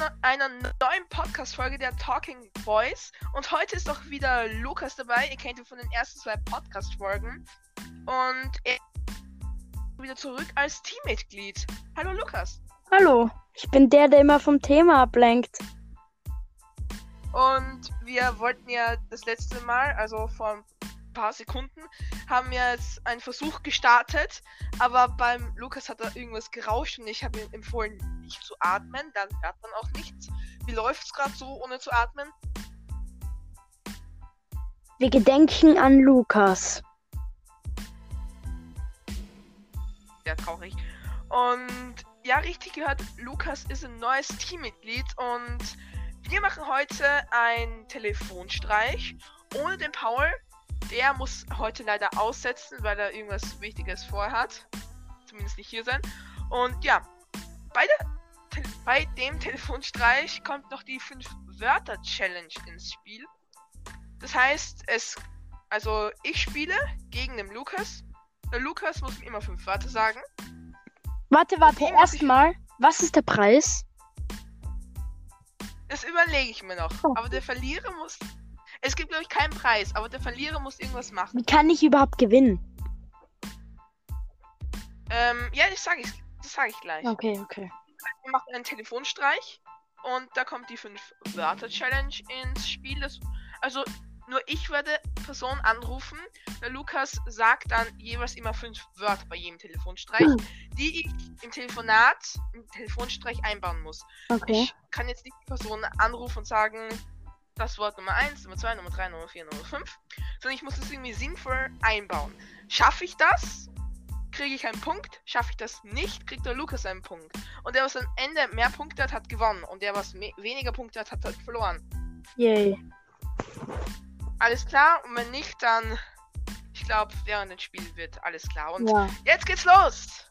ne einer neuen Podcast-Folge der Talking Boys. Und heute ist auch wieder Lukas dabei. Ihr kennt ihn von den ersten zwei Podcast-Folgen. Und er ist wieder zurück als Teammitglied. Hallo Lukas. Hallo, ich bin der, der immer vom Thema ablenkt. Und wir wollten ja das letzte Mal, also vor ein paar Sekunden, haben wir jetzt einen Versuch gestartet. Aber beim Lukas hat da irgendwas gerauscht und ich habe ihm empfohlen, nicht zu atmen. Dann hört man auch nichts. Wie läuft es gerade so, ohne zu atmen? Wir gedenken an Lukas. Sehr traurig. Und ja, richtig gehört, Lukas ist ein neues Teammitglied und wir machen heute einen Telefonstreich ohne den Paul. Der muss heute leider aussetzen, weil er irgendwas Wichtiges vorhat. Zumindest nicht hier sein. Und ja, bei, der, bei dem Telefonstreich kommt noch die 5-Wörter-Challenge ins Spiel. Das heißt, es. Also, ich spiele gegen den Lukas. Der Lukas muss mir immer 5 Wörter sagen. Warte, warte, erstmal, was ist der Preis? Das überlege ich mir noch. Oh. Aber der Verlierer muss. Es gibt, glaube ich, keinen Preis, aber der Verlierer muss irgendwas machen. Wie kann ich überhaupt gewinnen? Ähm, ja, das sage ich, das sage ich gleich. Okay, okay. Machen einen Telefonstreich und da kommt die 5-Wörter-Challenge ins Spiel. Das, also nur ich werde Personen anrufen. Der Lukas sagt dann jeweils immer fünf Wörter bei jedem Telefonstreich, Hm. die ich im Telefonat, im Telefonstreich einbauen muss. Okay. Ich kann jetzt nicht die Person anrufen und sagen, das Wort Nummer 1, Nummer 2, Nummer 3, Nummer 4, Nummer 5, sondern ich muss es irgendwie sinnvoll einbauen. Schaffe ich das, kriege ich einen Punkt. Schaffe ich das nicht, kriegt der Lukas einen Punkt. Und der, was am Ende mehr Punkte hat, hat gewonnen. Und der, was weniger Punkte hat, hat halt verloren. Yay. Alles klar? Und wenn nicht, dann, ich glaube, während dem Spiel wird alles klar. Und Ja. jetzt geht's los!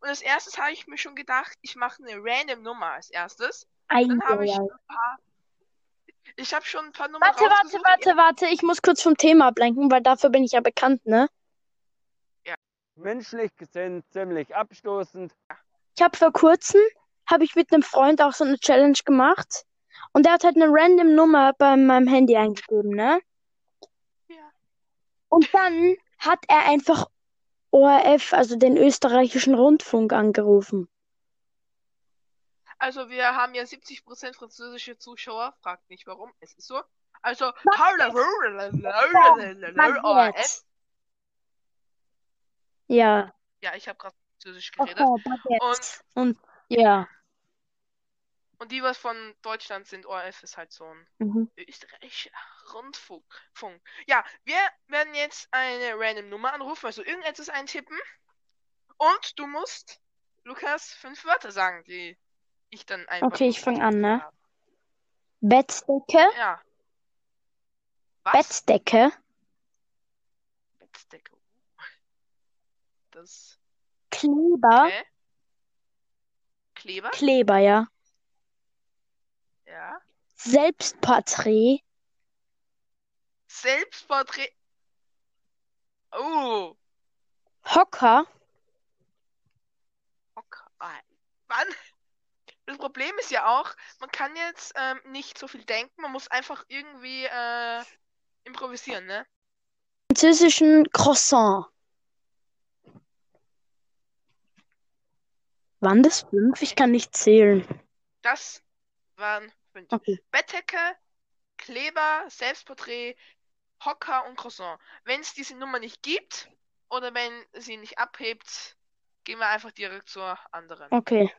Und als erstes habe ich mir schon gedacht, ich mache eine random Nummer als erstes. Ei, Dann habe ich ei, ei. ein paar. Ich habe schon ein paar Nummern Warte, warte, warte, warte. Ich muss kurz vom Thema ablenken, weil dafür bin ich ja bekannt, ne? menschlich gesehen ziemlich abstoßend. Ich habe vor kurzem, habe ich mit einem Freund auch so eine Challenge gemacht. Und der hat halt eine random Nummer bei meinem Handy eingegeben, ne? Ja. Und dann hat er einfach ORF, also den österreichischen Rundfunk, angerufen. Also wir haben ja 70% französische Zuschauer. Fragt nicht warum. Es ist so. Also ORF. Ja. Ja, ich habe gerade Französisch geredet. Baguette. Und ja. Und die, was von Deutschland sind, ORF ist halt so ein Mhm. österreichischer Rundfunk. Funk. Ja, wir werden jetzt eine random Nummer anrufen, also irgendetwas eintippen. Und du musst, Lukas, fünf Wörter sagen, die ich dann einfach. Okay, ich fang an, ne? Bettdecke, Ja. Was? Bettdecke, Bettdecke. Das. Kleber, Okay. Kleber? Kleber, ja. Ja. Selbstporträt, Selbstporträt. Oh. Hocker, Okay. Ah, Mann. Das Problem ist ja auch, man kann jetzt ähm, nicht so viel denken, man muss einfach irgendwie äh, improvisieren, ne? französischen Croissant. Waren das fünf? Ich kann nicht zählen. Das waren fünf. Okay. Bettdecke, Kleber, Selbstporträt, Hocker und Croissant. Wenn es diese Nummer nicht gibt oder wenn sie nicht abhebt, gehen wir einfach direkt zur anderen. Okay.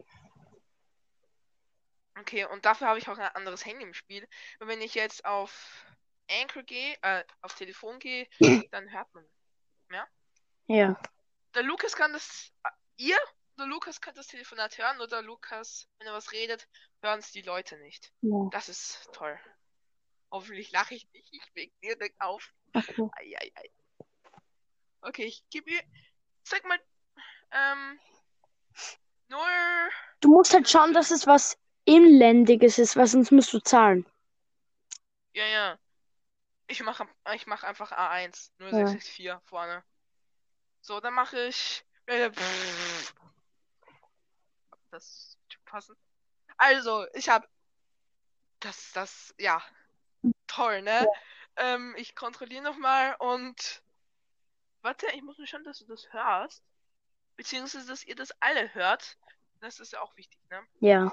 Okay, und dafür habe ich auch ein anderes Handy im Spiel. Und wenn ich jetzt auf Anchor gehe, äh, auf Telefon gehe, dann hört man. Ja. Der Lukas kann das, äh, ihr, der Lukas kann das Telefonat hören, oder der Lukas, wenn er was redet, hören es die Leute nicht. Ja. Das ist toll. Hoffentlich lache ich nicht, ich weg direkt auf. Okay. Ei, ei, ei. Okay, ich gebe ihr, sag mal, ähm, Null. Du musst halt schauen, dass es was Inländiges ist, weil sonst musst du zahlen. Ja, ja. Ich mache ich mach einfach A1. Ja. 0664 vorne. So, dann mache ich. äh, Das passen. Also, ich habe. Das, das, ja. Toll, ne? Ähm, ich kontrolliere nochmal und. Warte, ich muss nur schauen, dass du das hörst. Beziehungsweise, dass ihr das alle hört. Das ist ja auch wichtig, ne? Ja.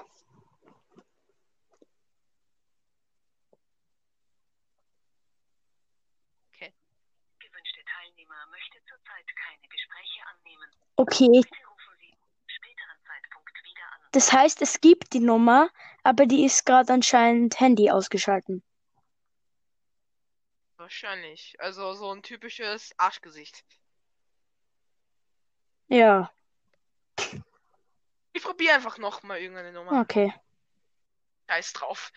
gewünschte Teilnehmer möchte zurzeit keine Gespräche annehmen. Okay, Bitte rufen Sie zum späteren Zeitpunkt wieder an. Das heißt, es gibt die Nummer, aber die ist gerade anscheinend Handy ausgeschalten. Wahrscheinlich. Also, so ein typisches Arschgesicht. Ja, Ich probiere einfach nochmal irgendeine Nummer. okay. Scheiß drauf.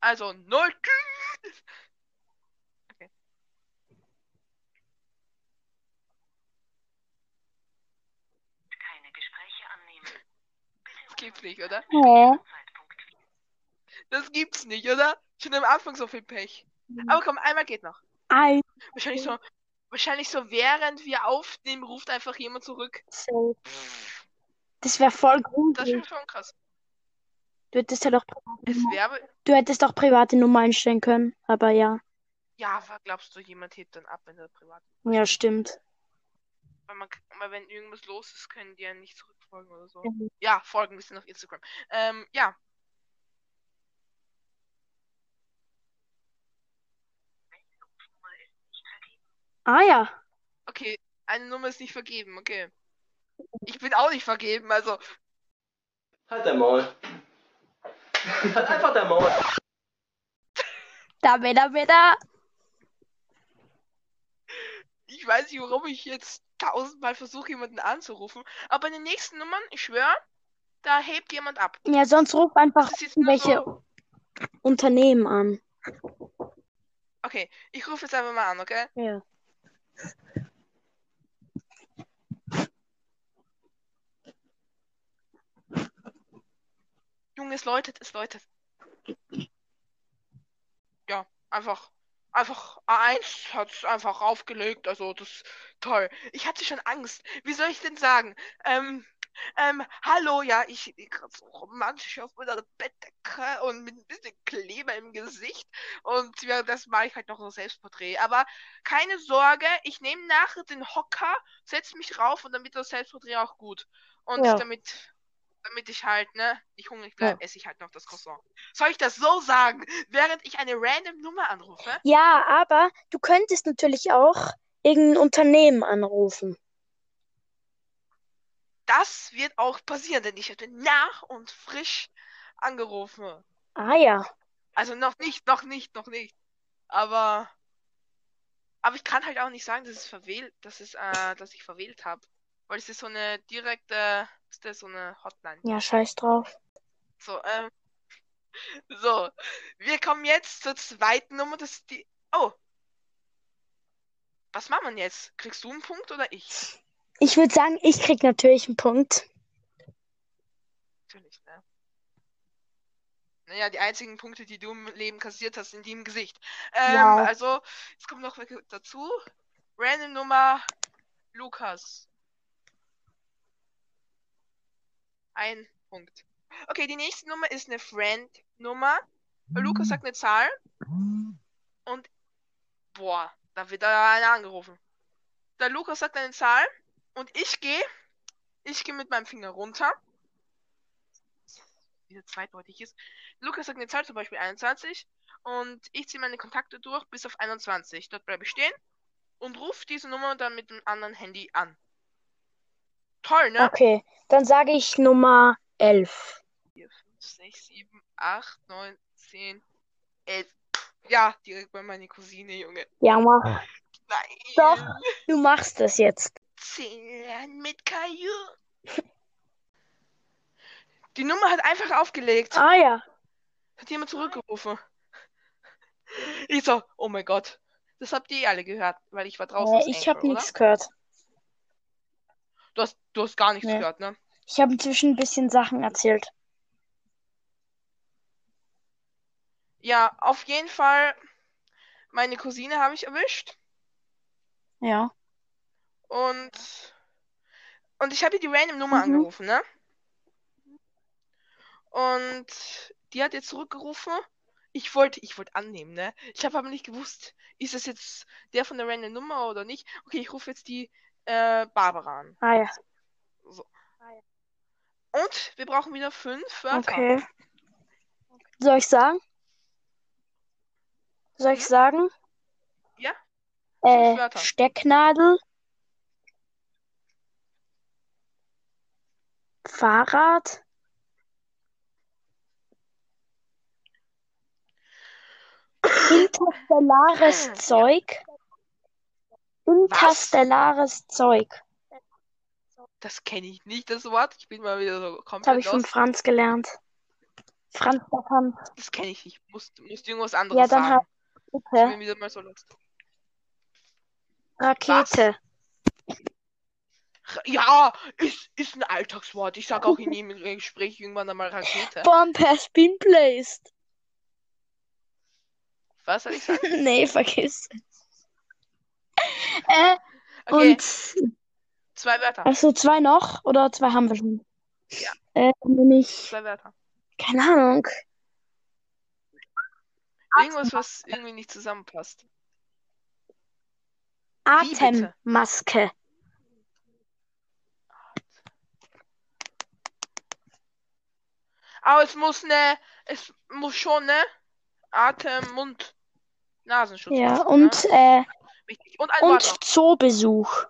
Also, null. Okay. Keine Gespräche annehmen. Bitte Das gibt's nicht, oder? Ja. Das gibt's nicht, oder? Schon am Anfang so viel Pech. Aber komm, einmal geht noch. Ein Wahrscheinlich so, wahrscheinlich so, während wir aufnehmen, ruft einfach jemand zurück. Safe. Das wäre voll Das wäre schon krass. Du hättest ja doch, wäre, du hättest auch private Nummer einstellen können, aber ja. ja, glaubst du, jemand hebt dann ab, wenn er privat Ja, stimmt. Weil, man, weil wenn irgendwas los ist, können die ja nicht zurückfolgen oder so. Mhm. Ja, folgen, wir sind auf Instagram. Ähm, ja. Nummer ist nicht vergeben. Ah ja. Okay, eine Nummer ist nicht vergeben, okay. Ich bin auch nicht vergeben, also. Halt dein Maul. Halt einfach dein Maul. Da, da, da. Ich weiß nicht, warum ich jetzt tausendmal versuche, jemanden anzurufen. Aber bei den nächsten Nummern, ich schwöre, da hebt jemand ab. Ja, sonst ruf einfach irgendwelche so. Unternehmen an. Okay, ich rufe jetzt einfach mal an, okay? Ja. Junge, es läutet, es läutet. Ja, einfach, einfach A1 hat's einfach aufgelegt, also das toll. Ich hatte schon Angst. Wie soll ich denn sagen? Ähm, ähm, hallo, ja, ich liege gerade so romantisch auf meiner Bettdecke und mit ein bisschen Kleber im Gesicht und ja, das mache ich halt noch so Selbstporträt. Aber keine Sorge, ich nehme nachher den Hocker, setze mich rauf und damit das Selbstporträt auch gut. Und Ja. damit damit ich halt, ne, nicht hungrig bleibe, Ja. esse ich halt noch das Croissant. Soll ich das so sagen, während ich eine random Nummer anrufe? Ja, aber du könntest natürlich auch irgendein Unternehmen anrufen. Das wird auch passieren, denn ich habe nach und frisch angerufen. Ah ja. Also noch nicht, noch nicht, noch nicht. Aber, aber ich kann halt auch nicht sagen, dass es verwählt, dass es, äh, dass ich verwählt habe, weil es ist so eine direkte, ist das so eine Hotline. Ja, scheiß drauf. So, ähm, so, wir kommen jetzt zur zweiten Nummer, das ist die, oh. Was machen wir jetzt? Kriegst du einen Punkt oder ich? Ich würde sagen, ich krieg natürlich einen Punkt. Natürlich, ne? Naja, die einzigen Punkte, die du im Leben kassiert hast, sind die im Gesicht. Ähm, Wow. also, jetzt kommt noch dazu. Random Nummer Lukas. Ein Punkt. Okay, die nächste Nummer ist eine Friend-Nummer. Lukas sagt eine Zahl. Und, boah, da wird da einer angerufen. Der Lukas sagt eine Zahl. Und ich gehe, ich gehe mit meinem Finger runter. Wie zweideutig ist. Lukas sagt eine Zahl, zum Beispiel 21. Und ich ziehe meine Kontakte durch bis auf 21. Dort bleibe ich stehen und rufe diese Nummer dann mit dem anderen Handy an. Toll, ne? Okay, dann sage ich Nummer 11. 4, 5, 6, 7, 8, 9, 10, 11. Ja, direkt bei meiner Cousine, Junge. Ja, mach. Nein. Doch. Du machst das jetzt. Zählen mit Caillou. Die Nummer hat einfach aufgelegt. Ah ja. Hat jemand zurückgerufen. Ich so, oh mein Gott. Das habt ihr eh alle gehört, weil ich war draußen. Äh, ich habe nichts gehört. Du hast, du hast gar nichts Nee. gehört, ne? Ich habe inzwischen ein bisschen Sachen erzählt. Ja, auf jeden Fall. Meine Cousine habe ich erwischt. Ja. Und, und ich habe ihr die random Nummer Mhm. angerufen, ne? Und die hat jetzt zurückgerufen. Ich wollte, ich wollte annehmen, ne? Ich habe aber nicht gewusst, ist das jetzt der von der random Nummer oder nicht. Okay, ich rufe jetzt die äh, Barbara an. Ah ja. Und wir brauchen wieder fünf Wörter. Okay. Soll ich sagen? Soll ich Mhm. sagen? Ja. Äh. Stecknadel. Fahrrad. Interstellares Zeug. Interstellares Zeug. Das kenne ich nicht, das Wort. Ich bin mal wieder so Das habe komplett ich von. Franz gelernt. Franz, kann. Das kenne ich nicht. Musst, musst irgendwas anderes Ja, dann sagen. halt Ich bin bitte. wieder mal so lost. Rakete. Ja, ist, ist ein Alltagswort. Ich sage auch in jedem Gespräch irgendwann einmal Rakete. Bomb has been placed. Was soll ich sagen? nee, vergiss. Äh, Okay, und zwei Wörter. also zwei noch oder zwei haben wir schon? Ja. Äh, nämlich, Zwei Wörter. keine Ahnung. Irgendwas, was irgendwie nicht zusammenpasst. Atemmaske. Aber es muss ne, es muss schon ne Atem, Mund, Nasenschutz. Ja, und ne? äh, Wichtig. Und ein und. Zoobesuch.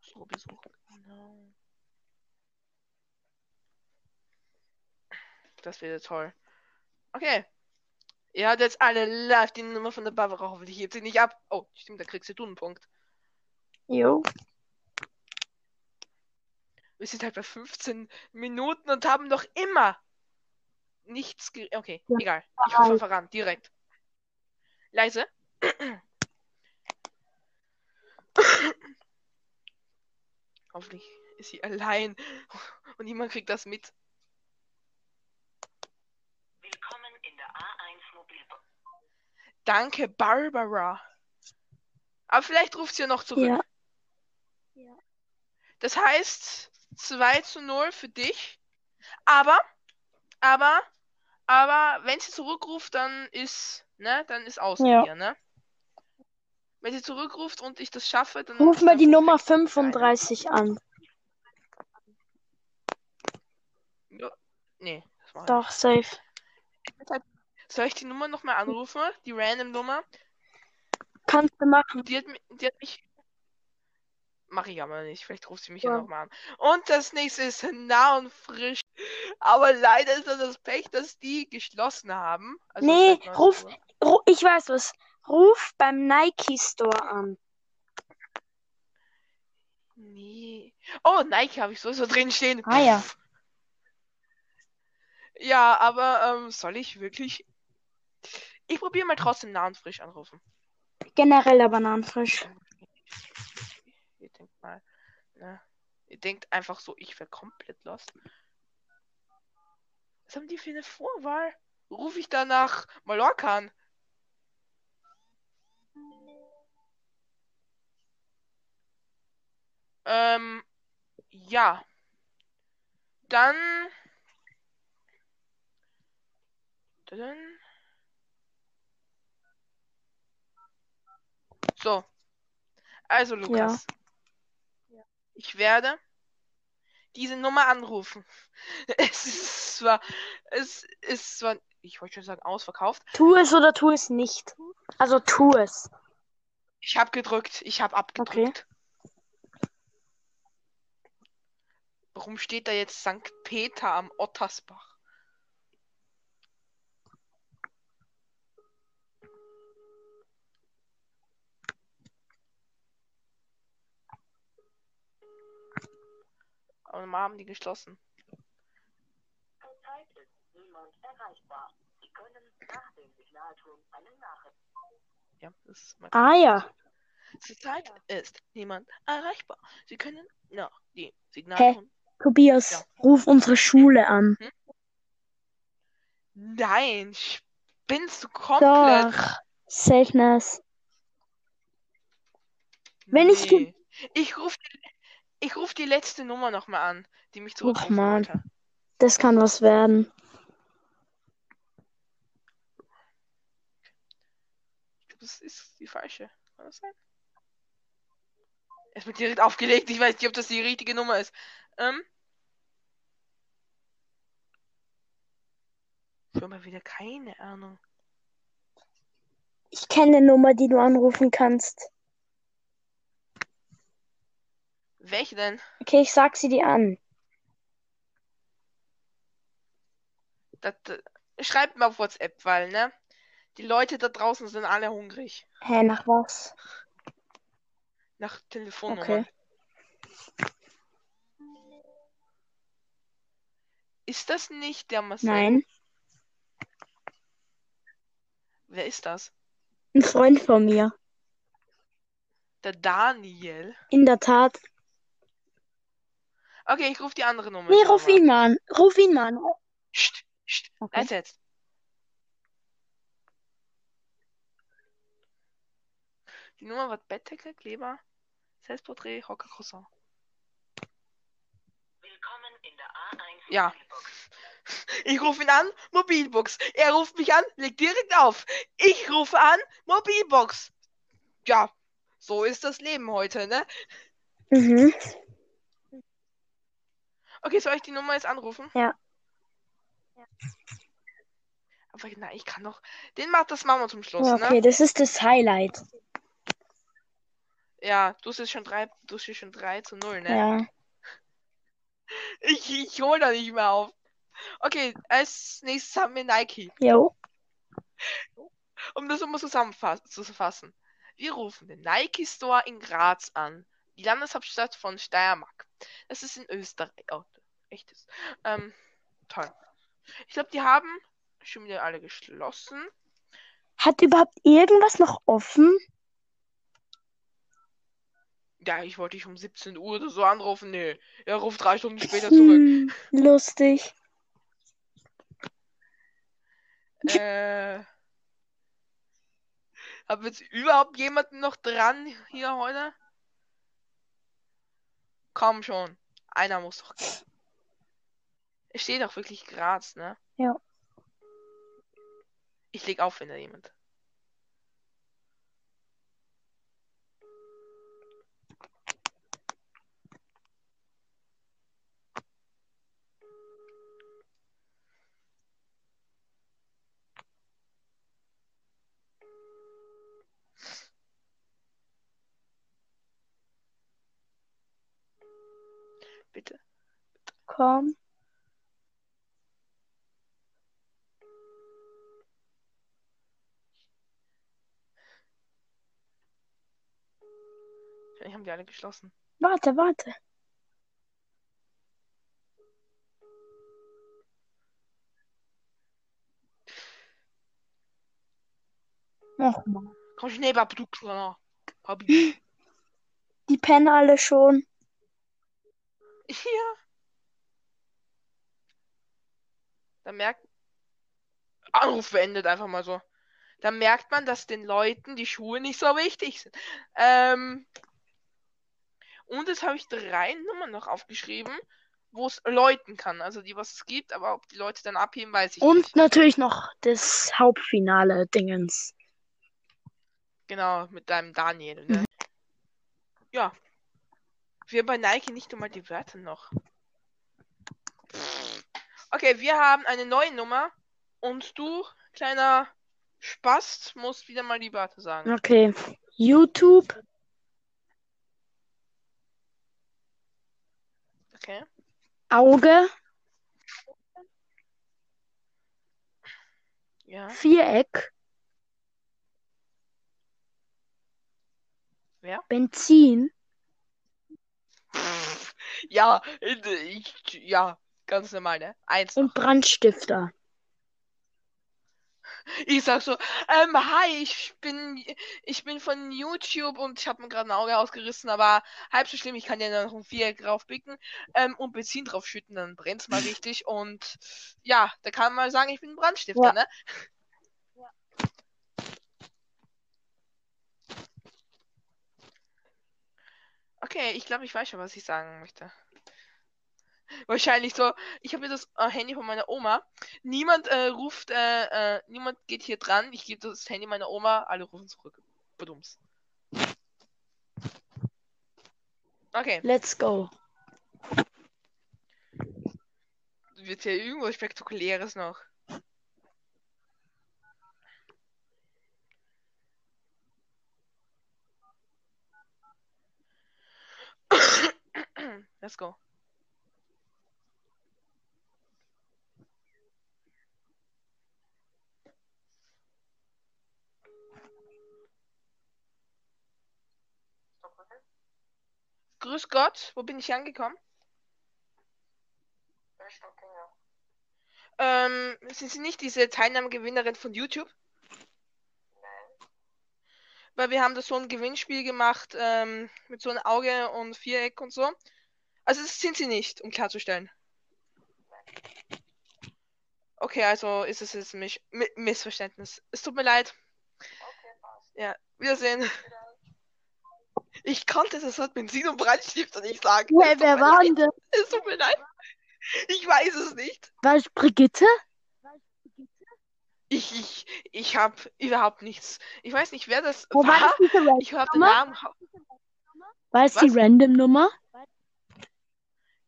So, Besuch. Genau. Das wäre toll. Okay. Ihr habt jetzt alle live die Nummer von der Barbara. Hoffentlich hebt sie nicht ab. Oh, stimmt, da kriegst du einen Punkt. Jo. Wir sind halt bei 15 Minuten und haben noch immer nichts ge Okay, Ja. egal. Ich rufe einfach ran, direkt. Leise. Hoffentlich ist sie allein und niemand kriegt das mit. Willkommen in der A1 Mobilbox. Danke, Barbara. Aber vielleicht ruft sie ja noch zurück. Ja. Das heißt 2 zu 0 für dich. Aber, aber, aber, wenn sie zurückruft, dann ist, ne, dann ist aus mit Ja. ihr, ne? Wenn sie zurückruft und ich das schaffe, dann. Ruf mal die Nummer perfekt. 35 an. Ja. Nee, das war Doch, safe. Soll ich die Nummer nochmal anrufen? Die random Nummer? Kannst du machen. Die hat, die hat mich. Mach ich aber nicht. Vielleicht ruft sie mich ja, Ja. nochmal an. Und das nächste ist nah und frisch. Aber leider ist das das Pech, dass die geschlossen haben. Also Nee, seit 19 ruf- ich weiß was. Ruf beim Nike Store an. Nee. Oh, Nike habe ich sowieso drin stehen. Ah, ja. Ja, aber ähm, soll ich wirklich? Ich probiere mal trotzdem nah und frisch anrufen. Generell aber Bananenfrisch. Ihr denkt mal, ne? Ihr denkt einfach so, ich wäre komplett lost. Was haben die für eine Vorwahl? Rufe ich da nach Mallorca an? Ähm, ja. Dann. Dann. So. Also, Lukas. Ich werde diese Nummer anrufen. Es ist zwar, es ist zwar, ich wollte schon sagen, ausverkauft. Tu es oder tu es nicht. Also tu es. Ich habe gedrückt, ich habe abgedrückt. Warum steht da jetzt St. Peter am Ottersbach? Aber normal haben die geschlossen. Zurzeit ist niemand erreichbar. Sie können nach dem Signalton eine Nachricht. Ja, das ist mein Ah ja. Zurzeit ist niemand erreichbar. Sie können nach dem? Signalton. Tobias, ruf unsere Schule an. Nein, spinnst du komplett? Doch. Seltenes. Wenn ich Nee. Ich ruf die, ich ruf die letzte Nummer nochmal an, die mich zurückrufen Mann. wollte. Das kann was werden. Ich das ist die falsche. Kann das sein? Es wird direkt aufgelegt. Ich weiß nicht, ob das die richtige Nummer ist. Ähm. Schon mal wieder keine Ahnung. Ich kenne eine Nummer, die du anrufen kannst. Welche denn? Okay, ich sag sie dir an. Das, das, schreibt mal auf WhatsApp, weil, ne? Die Leute da draußen sind alle hungrig. Hä, nach was? Nach Telefonnummer. Okay. Ist das nicht der Marcel? Nein, Wer ist das? ein Freund von mir. Der Daniel. In der Tat. Okay, ich rufe die andere Nummer. Nee, ruf ihn mal an. Ruf ihn mal an. Psst, psst. Okay. Leise jetzt. Die Nummer wird Bettdecke, Kleber, Selbstporträt, Hocker, Croissant. Willkommen in der A1 Ja. Ich rufe ihn an, Mobilbox. Er ruft mich an, legt direkt auf. Ich rufe an, Mobilbox. Ja, so ist das Leben heute, ne? Mhm. Okay, soll ich die Nummer jetzt anrufen? Ja. Aber nein, ich kann noch. Den macht das Mama zum Schluss, Ja, ne? okay, das ist das Highlight. Ja, du bist schon drei, du stehst schon 3 zu 0, ne? Ja. Ich, ich hol da nicht mehr auf. Okay, als nächstes haben wir Nike. Jo. Um das mal zusammenzufassen. Wir rufen den Nike Store in Graz an, die Landeshauptstadt von Steiermark. Das ist in Österreich. Oh, echtes. Ähm, toll. Ich glaube, die haben schon wieder alle geschlossen. Hat überhaupt irgendwas noch offen? Ja, ich wollte dich um 17 Uhr oder so anrufen. Nee, er ruft drei Stunden später zurück. Hm, lustig. Äh. Haben wir jetzt überhaupt jemanden noch dran hier heute? Komm schon. Einer muss doch gehen. Es steht doch wirklich Graz, ne? Ja. Ich leg auf, wenn da jemand. Bitte. Komm. Vielleicht haben die alle geschlossen. Warte, warte. Ach man. Komm schnell, kleiner. Hobby. Die pennen alle schon. Ja. Dann merkt. Anruf beendet einfach mal so. Dann merkt man, dass den Leuten die Schuhe nicht so wichtig sind. Ähm. Und jetzt habe ich drei Nummern noch aufgeschrieben, wo es läuten kann. Also die, was es gibt, aber ob die Leute dann abheben, weiß ich Und nicht. natürlich noch das Hauptfinale Dingens. Genau, mit deinem Daniel, ne? Ja. Wir bei Nike nicht einmal die Wörter noch. Okay, wir haben eine neue Nummer und du, kleiner Spast, musst wieder mal die Wörter sagen. Okay. YouTube, Okay. Auge, Ja. Viereck, Wer? Benzin, Ja, ich, ja, ganz normal, ne? Eins. und Brandstifter. Ich sag so, ähm, hi, ich bin, ich bin von YouTube und ich habe mir gerade ein Auge ausgerissen, aber halb so schlimm, ich kann ja noch ein Viereck draufpicken ähm, und Benzin draufschütten, dann brennt's mal richtig und ja, da kann man mal sagen, ich bin ein Brandstifter, Ja. ne? Okay, ich glaube, ich weiß schon, was ich sagen möchte. Wahrscheinlich so, ich habe hier das äh, Handy von meiner Oma. Niemand äh, ruft, äh, äh, niemand geht hier dran. Ich gebe das Handy meiner Oma, alle rufen zurück. Badums. Okay, Let's go. wird hier irgendwas Spektakuläres noch. Let's go. Grüß Gott, wo bin ich angekommen? Ähm, sind Sie nicht diese Teilnahmegewinnerin von YouTube? Weil wir haben da so ein Gewinnspiel gemacht, ähm, mit so einem Auge und Viereck und so. Also das sind Sie nicht, um klarzustellen. Okay, also ist es jetzt mich Mi Missverständnis. Es tut mir leid. Ja, Wiedersehen. Ich konnte das Wort Benzin und Brandstifter nicht sagen. Tut wer war denn das? Es tut mir leid. Ich weiß es nicht. War es Brigitte? Ich, ich, ich habe überhaupt nichts. Ich weiß nicht, wer das Wo war das war. diese Random Ich habe den Nummer? Namen. War es die Was?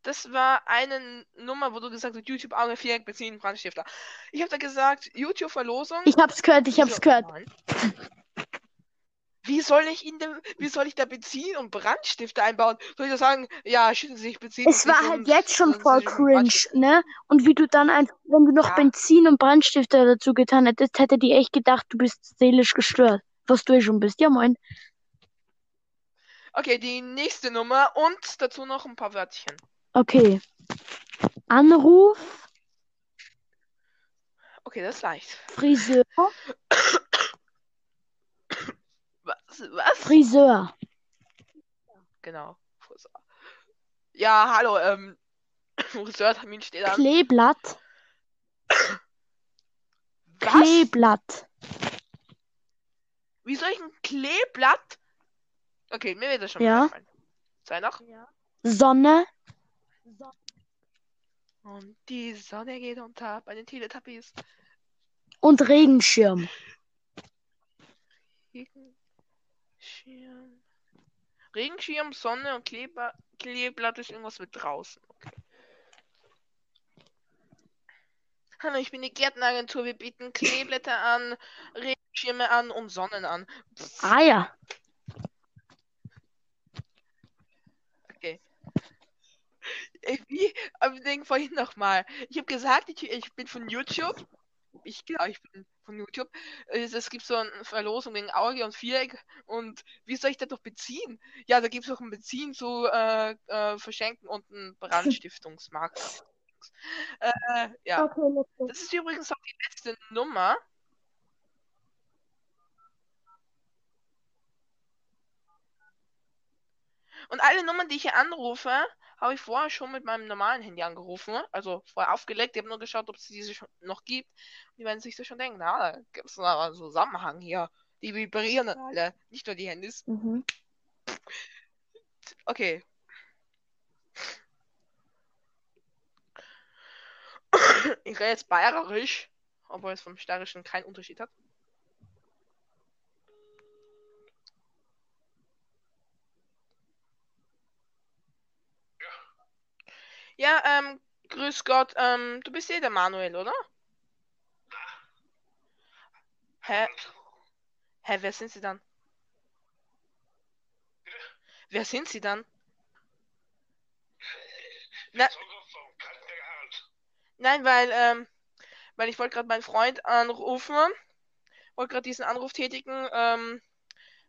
Das war eine Nummer, wo du gesagt hast, YouTube Auge Viereck Benzin Brandstifter. Ich habe da gesagt, YouTube Verlosung. Ich hab's gehört, ich hab's So, gehört. Mann. Wie soll ich in dem, wie soll ich da Benzin und Brandstifter einbauen? Soll ich da sagen, ja, schütten Sie sich Benzin Es war halt und jetzt schon voll cringe, ne? Und wie du dann einfach, wenn du noch Ja. Benzin und Brandstifter dazu getan hättest, hätte die echt gedacht, du bist seelisch gestört. Was du eh schon bist. Ja, moin. Okay, die nächste Nummer und dazu noch ein paar Wörtchen. Okay. Anruf, Okay, das ist leicht. Friseur, Was? Was? Friseur. Genau. Friseur. Ja, hallo, ähm, Friseurtermin steht an. Kleeblatt, Was? Kleeblatt. Wie soll ich ein Kleeblatt? Okay, mir wird das schon Ja. wieder einfallen. Sei noch. Sonne, Und die Sonne geht unter bei den Teletubbies. und Regenschirm. Regenschirm. Regenschirm, Sonne und Kleber, Kleeblatt ist irgendwas mit draußen. Okay. Hallo, ich bin die Gärtneragentur. Wir bieten Kleeblätter an, Regenschirme an und Sonnen an. Pff, Ah ja. Okay. Ey, Wie? Denken vorhin nochmal. Ich habe gesagt, ich, ich bin von YouTube. Ich genau, ich bin von YouTube. Es, gibt so eine Verlosung wegen Auge und Viereck. Und wie soll ich das doch beziehen? Ja, da gibt es auch ein Benzin zu äh, äh, verschenken und einen Brandstiftungsmarkt. äh, ja. Okay. Das ist übrigens auch die letzte Nummer. Und alle Nummern, die ich hier anrufe, habe ich vorher schon mit meinem normalen Handy angerufen. Also vorher aufgelegt. Ich habe nur geschaut, ob es diese schon noch gibt. Und die werden sich so schon denken, na, da gibt es einen Zusammenhang hier. Die vibrieren dann alle, nicht nur die Handys. Mhm. Okay. Ich rede jetzt bayerisch, obwohl es vom Steirischen keinen Unterschied hat. Ja, ähm, grüß Gott, ähm, du bist eh der Manuel, oder? Hä? Hä, wer sind Sie dann? Wer sind Sie dann? Na, nein, weil, ähm, weil ich wollte gerade meinen Freund anrufen, wollte gerade diesen Anruf tätigen, ähm,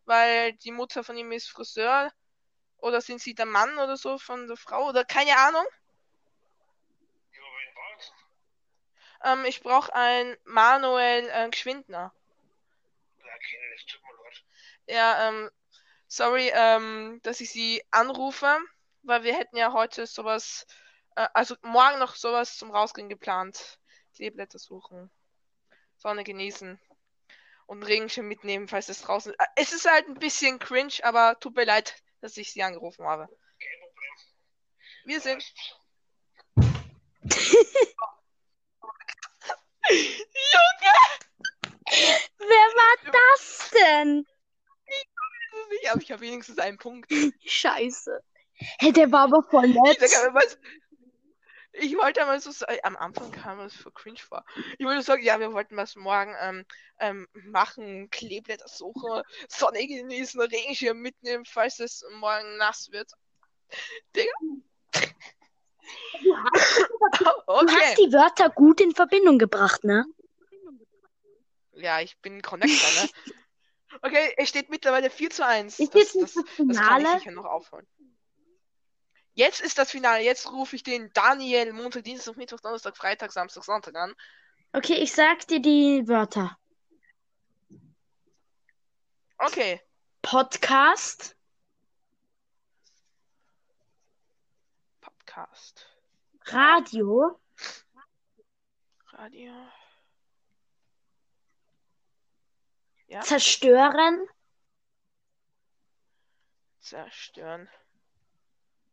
weil die Mutter von ihm ist Friseur, oder sind Sie der Mann oder so von der Frau, oder keine Ahnung. Ähm, ich brauche ein Manuel äh, Geschwindner. Ja, kenne ich, tut mir leid. Ja, ähm, sorry, ähm, dass ich Sie anrufe, weil wir hätten ja heute sowas, äh, also morgen noch sowas zum Rausgehen geplant. Kleeblätter suchen, Sonne genießen und Regenschirm mitnehmen, falls es draußen. Äh, es ist halt ein bisschen cringe, aber tut mir leid, dass ich Sie angerufen habe. Kein Problem. Wir sind. Junge! Wer war das denn? Ich, aber ich habe wenigstens einen Punkt. Scheiße. Hey, der war aber voll nett. ich wollte einmal so sagen, am Anfang kam es für cringe vor. Ich wollte sagen, ja, wir wollten was morgen ähm, ähm, machen, Kleeblätter suchen, Sonne genießen, Regenschirm mitnehmen, falls es morgen nass wird. Digga. Du hast okay. die Wörter gut in Verbindung gebracht, ne? Ja, ich bin Connector, ne? Okay, es steht mittlerweile 4 zu 1. Ist Das, jetzt das, das das kann ich sicher noch aufholen. Jetzt ist das Finale. Jetzt rufe ich den Daniel Montag, Dienstag, Mittwoch, Donnerstag, Freitag, Samstag, Sonntag an. Okay, ich sag dir die Wörter. Okay. Podcast, Podcast. Radio, Radio. Ja, zerstören, zerstören.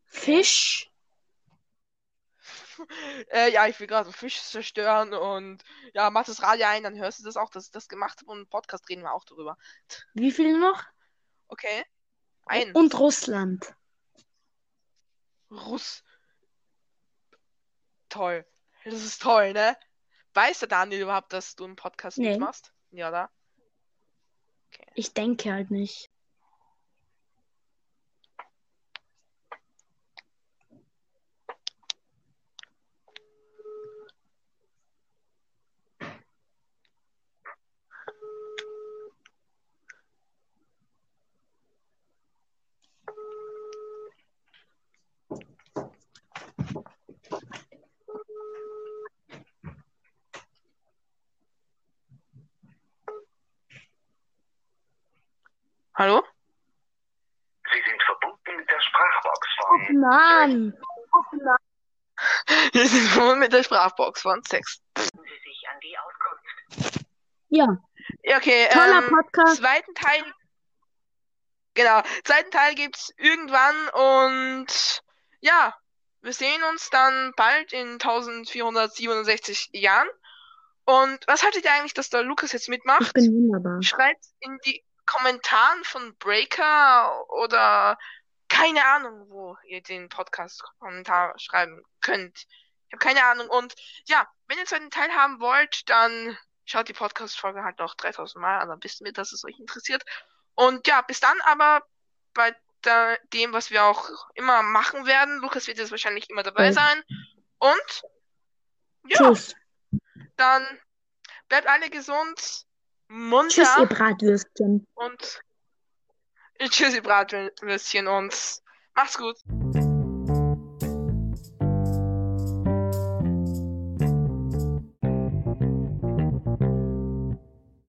Fisch, Äh, ja, ich will gerade Fisch zerstören und ja, mach das Radio ein, dann hörst du das auch, dass ich das gemacht habe und im Podcast reden wir auch darüber. wie viel noch? Okay. Ein Und Russland. Russ. Toll. Das ist toll, ne? Weiß der Daniel überhaupt, dass du einen Podcast Nee. mitmachst? Ja, da. Ich denke halt nicht. Hallo? Sie sind verbunden mit der Sprachbox von. Mann, Wir sind wohl mit der Sprachbox von Sex. Ja, Ja, okay. toller ähm, Podcast. zweiten Teil. Genau, zweiten Teil gibt's irgendwann und ja, wir sehen uns dann bald in 1467 Jahren. Und was haltet ihr eigentlich, dass der Lukas jetzt Ich mitmacht? bin wunderbar. Schreibt in die Kommentaren von Breaker oder keine Ahnung, wo ihr den Podcast-Kommentar schreiben könnt. Ich habe keine Ahnung. Und ja, wenn ihr einen Teil haben wollt, dann schaut die Podcast-Folge halt noch 3000 Mal an, dann wisst ihr, dass es euch interessiert. Und ja, bis dann aber bei der, dem, was wir auch immer machen werden. Lukas wird jetzt wahrscheinlich immer dabei Ja. sein. Und ja, Tschüss. dann bleibt alle gesund, munter. Tschüss, ihr Bratwürstchen. Und tschüssi Bratwürstchen und macht's gut.